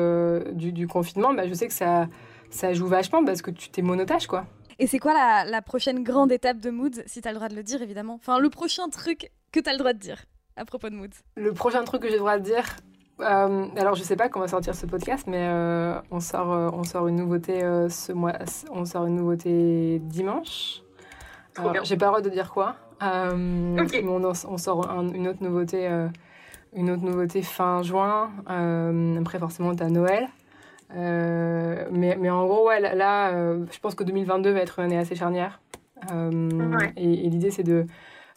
du, du, confinement, bah, je sais que ça, ça joue vachement parce que tu t'es monotage, quoi. Et c'est quoi la, la, prochaine grande étape de Mood, si tu as le droit de le dire, évidemment? Enfin, le prochain truc que tu as le droit de dire à propos de Mood Le prochain truc que j'ai le droit de dire, euh, alors je sais pas quand va sortir ce podcast, mais euh, on sort euh, on sort une nouveauté ce mois, on sort une nouveauté dimanche. J'ai pas le droit de dire quoi. mais on, sort une autre nouveauté une autre nouveauté fin juin. après forcément t'as Noël. mais, mais en gros ouais là, je pense que 2022 va être une année assez charnière. Et, et l'idée c'est de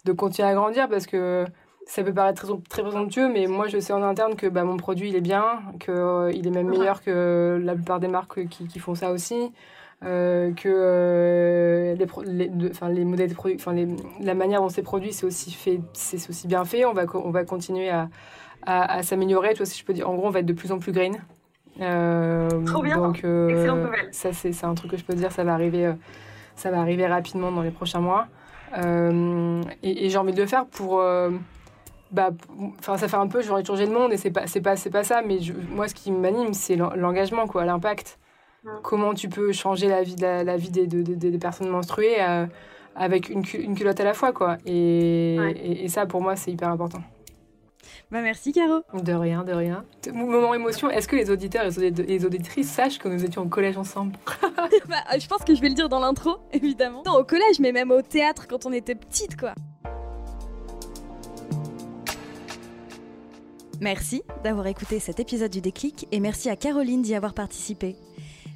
de continuer à grandir parce que ça peut paraître très, très présomptueux, mais moi je sais en interne que bah, mon produit il est bien, qu'il euh, il est même meilleur que la plupart des marques qui, qui font ça aussi, euh, que euh, les, les, les modèles de produits, la manière dont c'est produit c'est aussi, fait, c'est aussi bien fait. On va, on va continuer à, à, s'améliorer. Tu vois, si je peux dire, en gros, on va être de plus en plus green. Trop bien. Donc, Ça c'est un truc que je peux dire, ça va arriver, ça va arriver rapidement dans les prochains mois. et, j'ai envie de le faire pour bah, enfin, ça fait un peu, j'ai envie de changer le monde et c'est pas, c'est pas, c'est pas ça. Mais moi, ce qui m'anime, c'est l'engagement, quoi, l'impact. Comment tu peux changer la vie, de la, vie des, des, personnes menstruées euh, avec une, une, culotte à la fois, quoi. Et, et, ça, pour moi, c'est hyper important. Bah merci Caro. De rien, de rien. Moment émotion, est-ce que les auditeurs et les auditrices sachent que nous étions au collège ensemble? (laughs) (laughs) Bah, Je pense que je vais le dire dans l'intro, évidemment. Non, au collège, mais même au théâtre quand on était petite, quoi. Merci d'avoir écouté cet épisode du Déclic et merci à Caroline d'y avoir participé.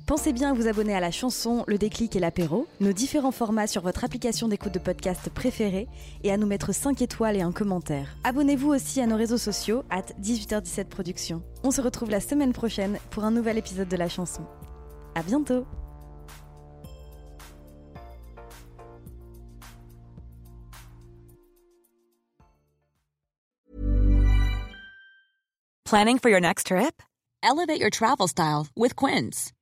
Pensez bien à vous abonner à la chanson, le déclic et l'apéro, nos différents formats sur votre application d'écoute de podcast préférée et à nous mettre 5 étoiles et un commentaire. Abonnez-vous aussi à nos réseaux sociaux, at 18h17 Productions. On se retrouve la semaine prochaine pour un nouvel épisode de la chanson. À bientôt! Planning for your next trip? Elevate your travel style with Quince.